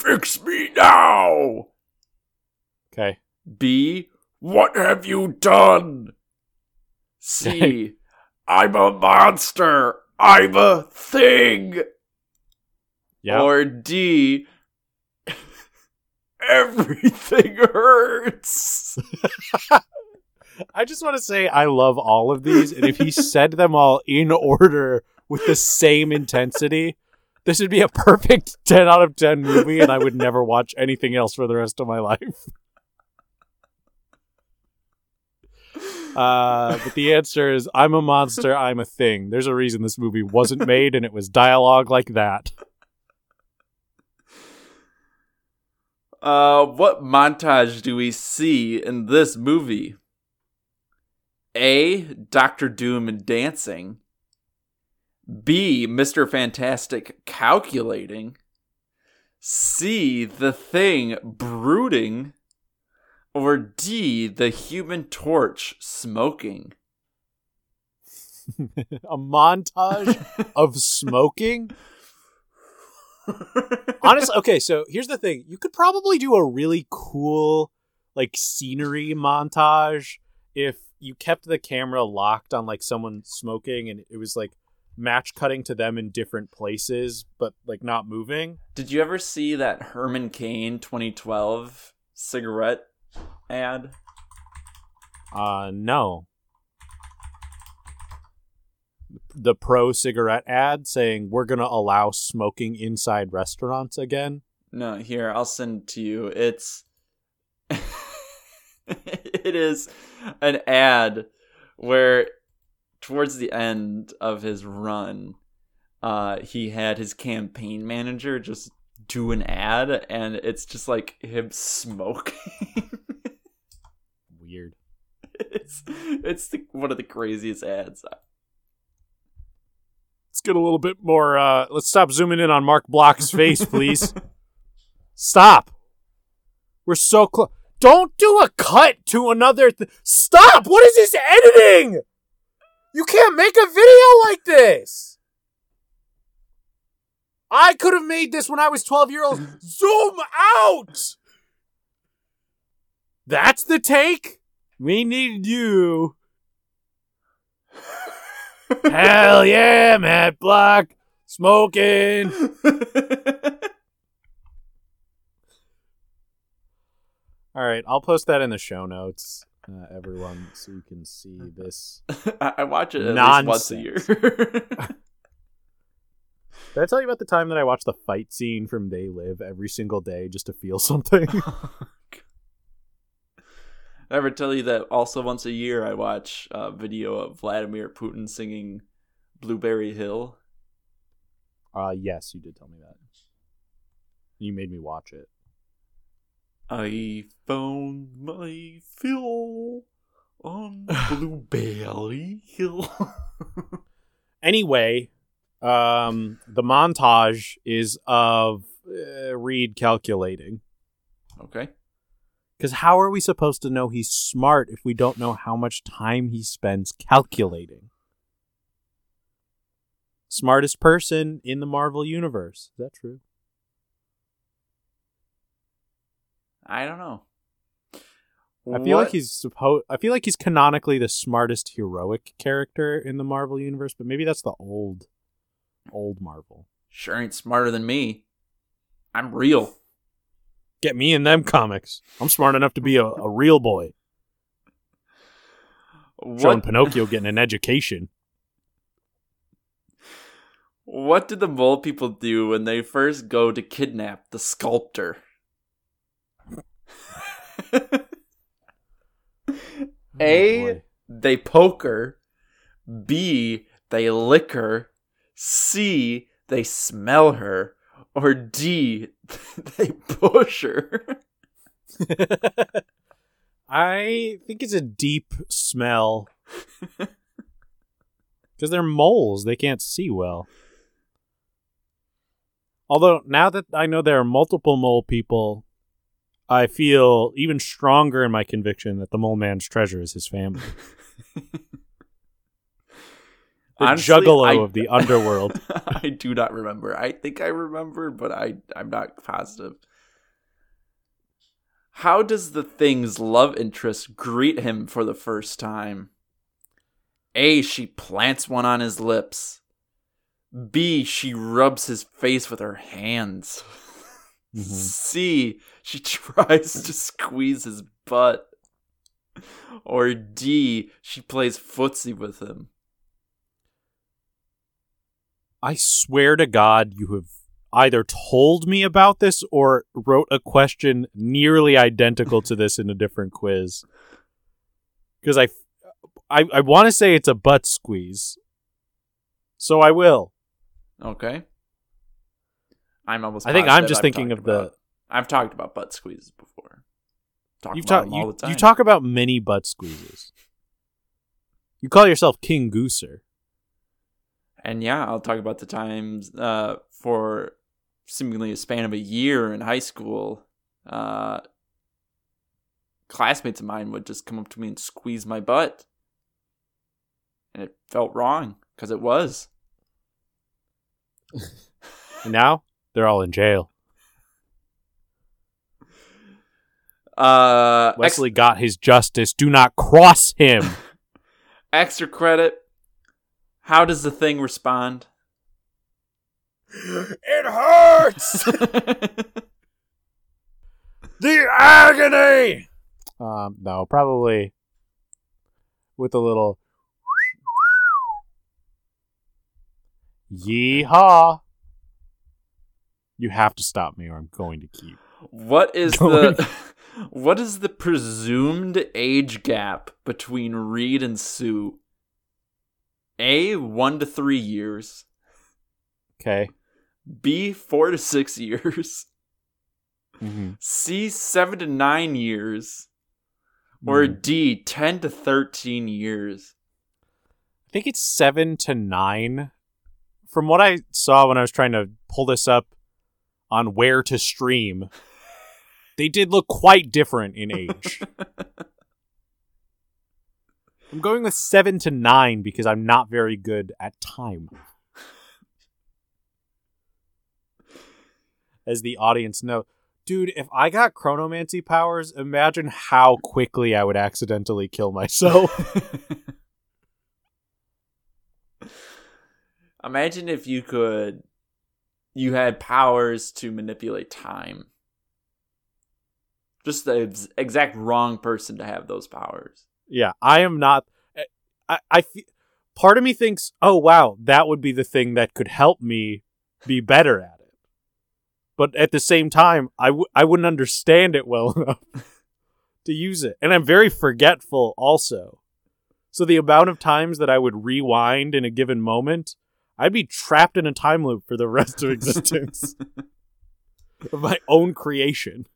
Fix me now! Okay, B. What have you done? C. *laughs* I'm a monster! I'm a thing! yeah. Or D. *laughs* Everything hurts! *laughs* I just want to say I love all of these, and if he said them all in order with the same intensity, this would be a perfect *laughs* 10 out of 10 movie, and I would never watch anything else for the rest of my life. Uh, but the answer is I'm a monster, I'm a thing. There's a reason this movie wasn't made, and it was dialogue like that. Uh, what montage do we see in this movie? A. Doctor Doom dancing. B. Mr. Fantastic calculating. C. The Thing brooding. Or D. The Human Torch smoking. *laughs* a montage *laughs* of smoking. *laughs* Honestly, okay, so here's the thing. You could probably do a really cool like scenery montage if you kept the camera locked on like someone smoking and it was like match cutting to them in different places but like not moving. Did you ever see that Herman Cain 2012 cigarette ad? Uh no. The pro cigarette ad saying we're to allow smoking inside restaurants again. No, here, I'll send it to you. It's *laughs* it is an ad where towards the end of his run, uh he had his campaign manager just do an ad and it's just like him smoking. Weird. *laughs* it's it's the, one of the craziest ads. Let's get a little bit more. Uh, let's stop zooming in on Mark Block's face, please. *laughs* stop. We're so close. Don't do a cut to another. Th- stop. What is this editing? You can't make a video like this. I could have made this when I was 12 years old. *laughs* Zoom out. That's the take. We need you. *laughs* Hell yeah, Matt Block. Smoking. *laughs* All right, I'll post that in the show notes, uh, everyone, so you can see *laughs* this. I, I watch it at least once a year. *laughs* *laughs* Did I tell you about the time that I watched the fight scene from They Live every single day just to feel something? I ever tell you that also once a year I watch a video of Vladimir Putin singing Blueberry Hill? uh, yes, you did tell me that. You made me watch it. I found my fill on *laughs* Blueberry Hill. *laughs* Anyway, um, the montage is of uh, Reed calculating. okay. Because how are we supposed to know he's smart if we don't know how much time he spends calculating? Smartest person in the Marvel Universe. Is that true? I don't know. I feel like he's supposed. I feel like he's canonically the smartest heroic character in the Marvel Universe, but maybe that's the old, old Marvel. sure ain't smarter than me. I'm real. Get me in them comics. I'm smart enough to be a, a real boy. Showing What, Pinocchio getting an education. what did the mole people do when they first go to kidnap the sculptor? *laughs* A, Oh, they poke her. B, they lick her. C, they smell her. Or D, *laughs* they push her. *laughs* I think it's a deep smell. Because they're moles, they can't see well. Although, now that I know there are multiple mole people, I feel even stronger in my conviction that the mole man's treasure is his family. *laughs* The Honestly, juggalo I- of the underworld. *laughs* I do not remember. I think I remember, but I I'm not positive. How does the thing's love interest greet him for the first time? A. She plants one on his lips. B. She rubs his face with her hands. *laughs* Mhm. C. She *laughs* tries to squeeze his butt. Or D. She plays footsie with him. I swear to God, you have either told me about this or wrote a question nearly identical to this in a different quiz. Because I, I, I want to say it's a butt squeeze, so I will. Okay. I'm almost. I think I'm just I've thinking talked of the. I've talked about butt squeezes before. Talk You've about talked all you, the time. you talk about many butt squeezes. You call yourself King Gooser. And yeah, I'll talk about the times uh, for seemingly a span of a year in high school. Uh, classmates of mine would just come up to me and squeeze my butt. And it felt wrong because it was. *laughs* Now they're all in jail. Uh, ex- Wesley got his justice. Do not cross him. *laughs* extra credit. How does the thing respond? it hurts. *laughs* the agony. Um, no, probably with a little *laughs* yeehaw. You have to stop me, or I'm going to keep. What is Going- the *laughs* what is the presumed age gap between Reed and Sue? A one to three years. Okay. B four to six years. Mm-hmm. C seven to nine years. Or Hmm. D ten to thirteen years. I think it's seven to nine. From what I saw when I was trying to pull this up on where to stream, they did look quite different in age. *laughs* I'm going with seven to nine because I'm not very good at time. As the audience know. Dude, if I got chronomancy powers, imagine how quickly I would accidentally kill myself. *laughs* *laughs* Imagine if you could you had powers to manipulate time. Just the exact wrong person to have those powers. Yeah, I am not. Eh, I, I fe- part of me thinks, oh wow, that would be the thing that could help me be better at it. But at the same time, I w- I wouldn't understand it well *laughs* enough to use it, and I'm very forgetful also. So the amount of times that I would rewind in a given moment, I'd be trapped in a time loop for the rest of existence *laughs* of my own creation.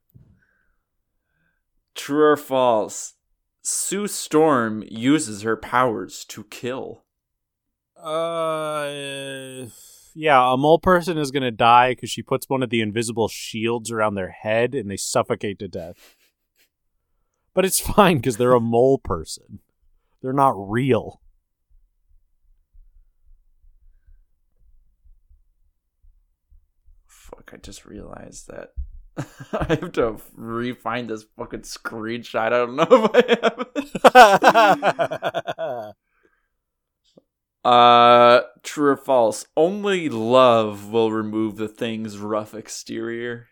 True or false? Sue Storm uses her powers to kill. Uh, yeah, a mole person is gonna die because she puts one of the invisible shields around their head and they suffocate to death. But it's fine because they're a mole person. They're not real. Fuck, I just realized that. *laughs* I have to re-find this fucking screenshot. I don't know *laughs* if I have. *laughs* Uh, true or false? Only love will remove the thing's rough exterior.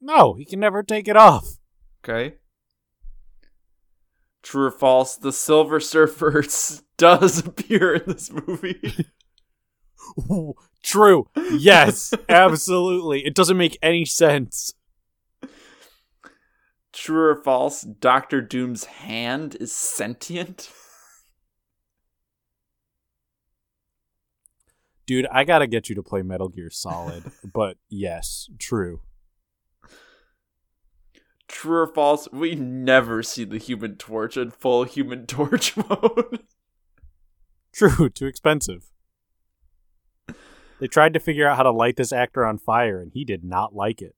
no, he can never take it off. Okay. True or false? The Silver Surfer does appear in this movie. *laughs* True. Yes, absolutely. It doesn't make any sense. True or false? Doctor Doom's hand is sentient. Dude, I gotta get you to play Metal Gear Solid. *laughs* but yes, true. True or false? We never see the Human Torch in full Human Torch *laughs* mode. True, too expensive. They tried to figure out how to light this actor on fire, and he did not like it.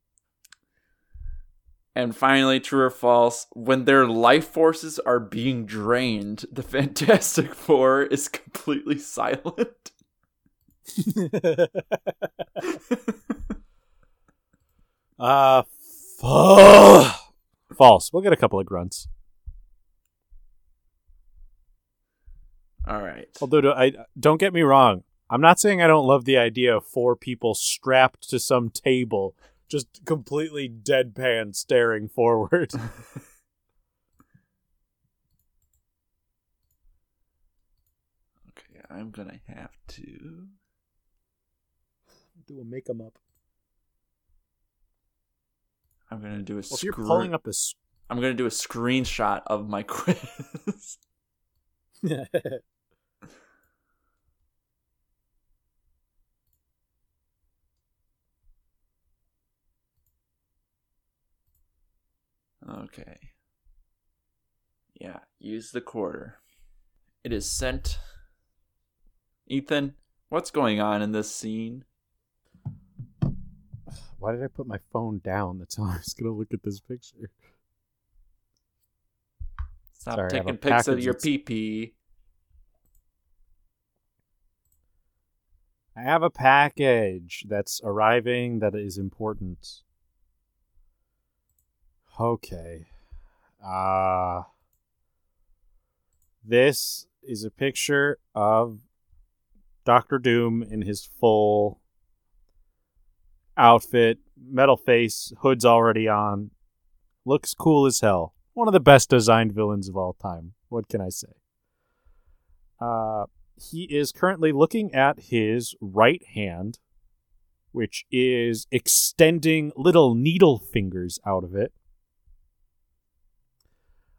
And finally, true or false? When their life forces are being drained, the *laughs* Fantastic Four is completely silent. *laughs* *laughs* uh, fu- false. We'll get a couple of grunts. All right. Although, I don't get me wrong. I'm not saying I don't love the idea of four people strapped to some table, just completely deadpan staring forward. *laughs* Okay, I'm gonna have to. Do a make 'em up. I'm gonna do a Well, if you're screen. pulling up a. s- I'm gonna do a screenshot of my *laughs* quiz. *laughs* Okay. Yeah, use the quarter. It is sent. Ethan, what's going on in this scene? Why did I put my phone down? That's how I was gonna look at this picture. Stop Sorry, I have a taking pics of your pee pee. I have a package that's arriving that is important. Okay. Uh this is a picture of Doctor Doom in his full outfit, metal face, hood's already on. Looks cool as hell. One of the best designed villains of all time. What can I say? Uh he is currently looking at his right hand, which is extending little needle fingers out of it.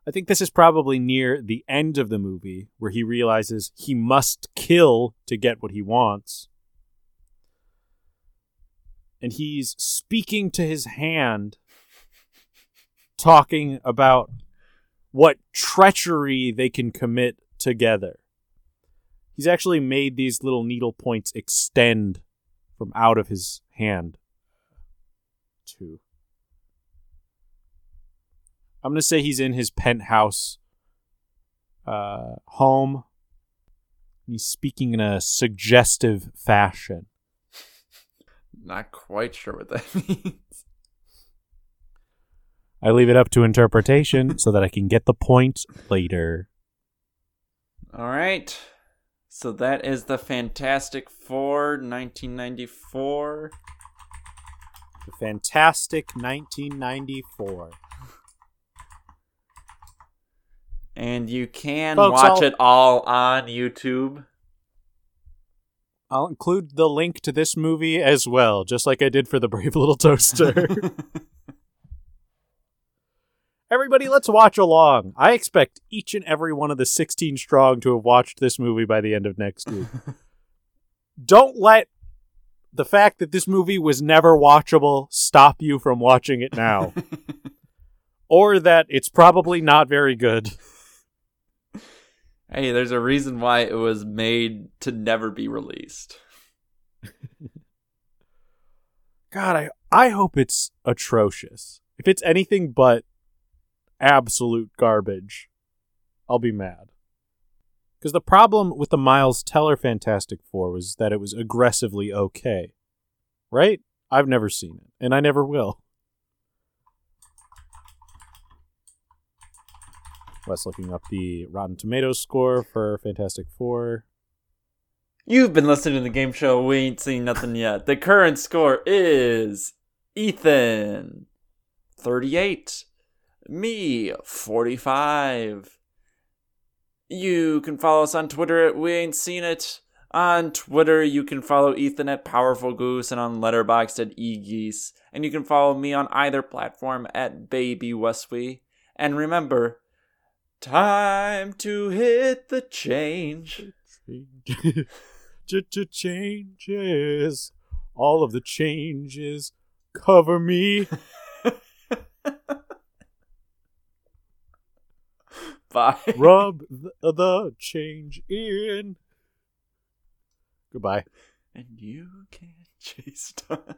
I think this is probably near the end of the movie where he realizes he must kill to get what he wants. And he's speaking to his hand, talking about what treachery they can commit together he's actually made these little needle points extend from out of his hand too i'm going to say he's in his penthouse uh, home he's speaking in a suggestive fashion *laughs* Not quite sure what that *laughs* means. i leave it up to interpretation so that i can get the point later All right. So that is the Fantastic Four 1994. the fantastic 1994 And you can Folks, watch I'll- it all on YouTube. I'll include the link to this movie as well, just like I did for the Brave *laughs* Little Toaster. *laughs* Everybody, let's watch along. I expect each and every one of the 16 strong to have watched this movie by the end of next week. *laughs* Don't let the fact that this movie was never watchable stop you from watching it now, or that it's probably not very good. Hey, there's a reason why it was made to never be released. *laughs* God, I I hope it's atrocious. If it's anything but absolute garbage, I'll be mad. Because the problem with the Miles Teller Fantastic Four was that it was aggressively okay. Right? I've never seen it, and I never will. Wes looking up the Rotten Tomatoes score for Fantastic Four. You've been listening to the game show. We ain't seen nothing yet. The current score is Ethan 38, me 45. You can follow us on Twitter at We Ain't Seen It. On Twitter, you can follow Ethan at Powerful Goose and on Letterboxd at eGeese. And you can follow me on either platform at Baby Westwee. And remember, time to hit the change. *laughs* changes. All of the changes cover me. *laughs* Bye. Rub the, the change in. Goodbye. And you can't *laughs* chase time.